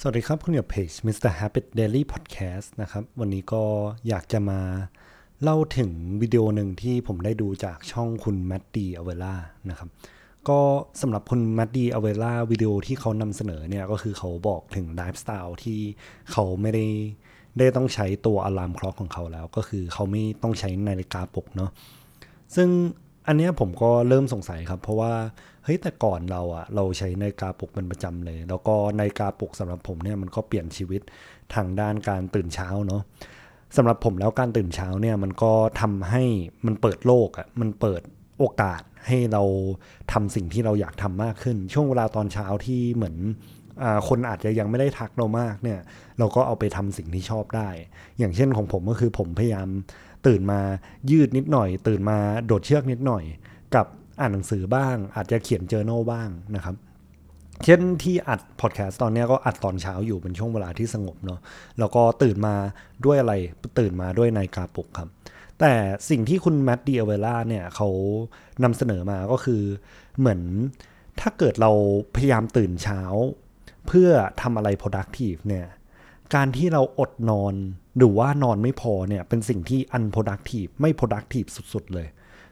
สวัสดีครับ คุณอยู่เพจ Mr. Habit Daily Podcast นะครับ วันนี้ก็อยากจะมาเล่าถึงวิดีโอหนึ่งที่ผมได้ดูจากช่องคุณ Matt D'Avella นะครับ ก็สำหรับคุณ Matt D'Avella วิดีโอที่เขานำเสนอเนี่ย ก็คือเขาบอกถึงไลฟ์สไตล์ที่เขาไม่ได้ได้ต้องใช้ตัว alarm clock ของเขาแล้ว ก็คือเขาไม่ต้องใช้นาฬิกาปลุกเนาะซึ่ง อันเนี้ยผมก็เริ่มสงสัยครับ เพราะว่าเฮ้ยแต่ก่อนเราอะเราใช้นาฬิกาปลุกเป็นประจำเลย แล้วก็นาฬิกาปลุกสำหรับผมเนี่ยมันก็เปลี่ยนชีวิตทางด้านการตื่นเช้าเนาะสำหรับผมแล้วการตื่นเช้าเนี่ยมันก็ทำให้มันเปิดโลกอะมันเปิดโอกาสให้เราทำสิ่งที่เราอยากทำมากขึ้น ช่วงเวลาตอนเช้าที่เหมือนอาคนอาจจะยังไม่ได้ทักเรามากเนี่ย เราก็เอาไปทำสิ่งที่ชอบได้ อย่างเช่นของผมก็คือผมพยายาม ตื่นมายืดนิดหน่อย ตื่นมาโดดเชือกนิดหน่อย กับอ่านหนังสือบ้าง อาจจะเขียนเจอโน่บ้างนะครับเช่นที่อัดพอดแคสต์ตอนนี้ก็อัดตอนเช้าอยู่เป็นช่วงเวลาที่สงบเนาะแล้วก็ตื่นมาด้วยอะไรตื่นมาด้วยนาฬิกาปลุกครับ แต่สิ่งที่คุณแมดดีเวล่าเนี่ยเขานำเสนอมาก็คือเหมือนถ้าเกิดเราพยายามตื่นเช้า เพื่อทำอะไร productive เนี่ยการที่เราอดนอน หรือว่านอนไม่พอเนี่ยเป็นสิ่งที่ unproductive ไม่ productive สุดๆเลย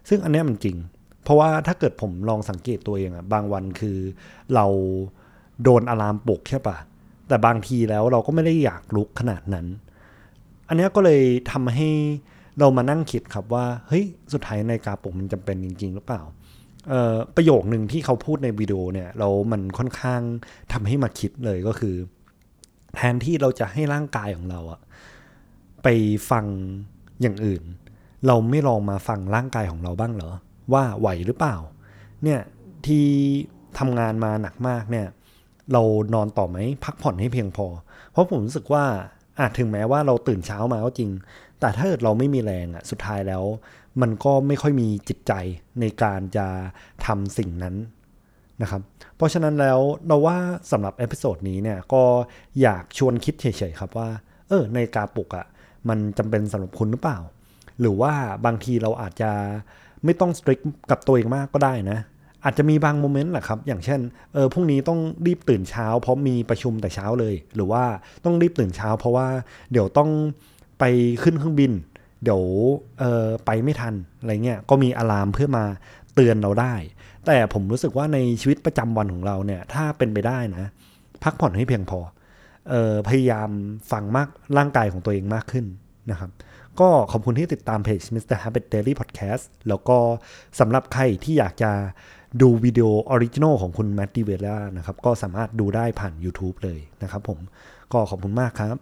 ซึ่งอันนี้มันจริง เพราะว่าถ้าเกิดผมลองสังเกตตัวเองอะบางวันคือเราโดนอะลามปลุกใช่ปะแต่บางทีแล้วเราก็ไม่ได้อยากลุกขนาดนั้น อันนี้ก็เลยทำให้เรามานั่งคิดครับว่า เฮ้ย สุดท้ายในกาปลุกมันจำเป็นจริง ๆ หรือเปล่าประโยคหนึ่งที่เขาพูดในวิดีโอเนี่ยเรามันค่อนข้างทำให้มาคิดเลยก็คือ แทนที่เราจะให้ร่างกายของเราอะ ไปฟังอย่างอื่น เราไม่ลองมาฟังร่างกายของเราบ้างเหรอ ว่าไหวหรือเปล่า เนี่ยที่ทำงานมาหนักมากเนี่ย เรานอนต่อไหมพักผ่อนให้เพียงพอ เพราะผมรู้สึกว่าอาจถึงแม้ว่าเราตื่นเช้ามาก็จริง แต่ถ้าเกิดเราไม่มีแรงอะสุดท้ายแล้ว มันก็ไม่ค่อยมีจิตใจในการจะทำสิ่งนั้นนะครับ เพราะฉะนั้นแล้วเราว่าสำหรับ episode นี้เนี่ยก็อยากชวนคิดเฉยๆครับว่า เออนาฬิกาปลุกอะ มันจำเป็นสำหรับคุณหรือเปล่า หรือว่าบางทีเราอาจจะไม่ต้อง strict กับตัวเองมากก็ได้นะ อาจจะมีบาง moment แหละครับ อย่างเช่นเออพรุ่งนี้ต้องรีบตื่นเช้า เพราะมีประชุมแต่เช้าเลย หรือว่าต้องรีบตื่นเช้า เพราะว่าเดี๋ยวต้องไปขึ้นเครื่องบิน เดี๋ยวเออไปไม่ทันอะไรเงี้ยก็มี alarm เพื่อมาเตือนเราได้ แต่ผมรู้สึกว่าในชีวิตประจำวันของเราเนี่ยถ้าเป็นไปได้นะ พักผ่อนให้เพียงพอ พยายามฟังมากร่างกายของตัวเองมากขึ้นนะครับ ก็ขอบคุณที่ติดตามเพจ Mr. Habit Daily Podcast แล้วก็สำหรับใครที่อยากจะดูวิดีโอ original ของคุณ Matt D'Avella นะครับ ก็สามารถดูได้ผ่าน YouTube เลยนะครับผมก็ขอบคุณมากครับ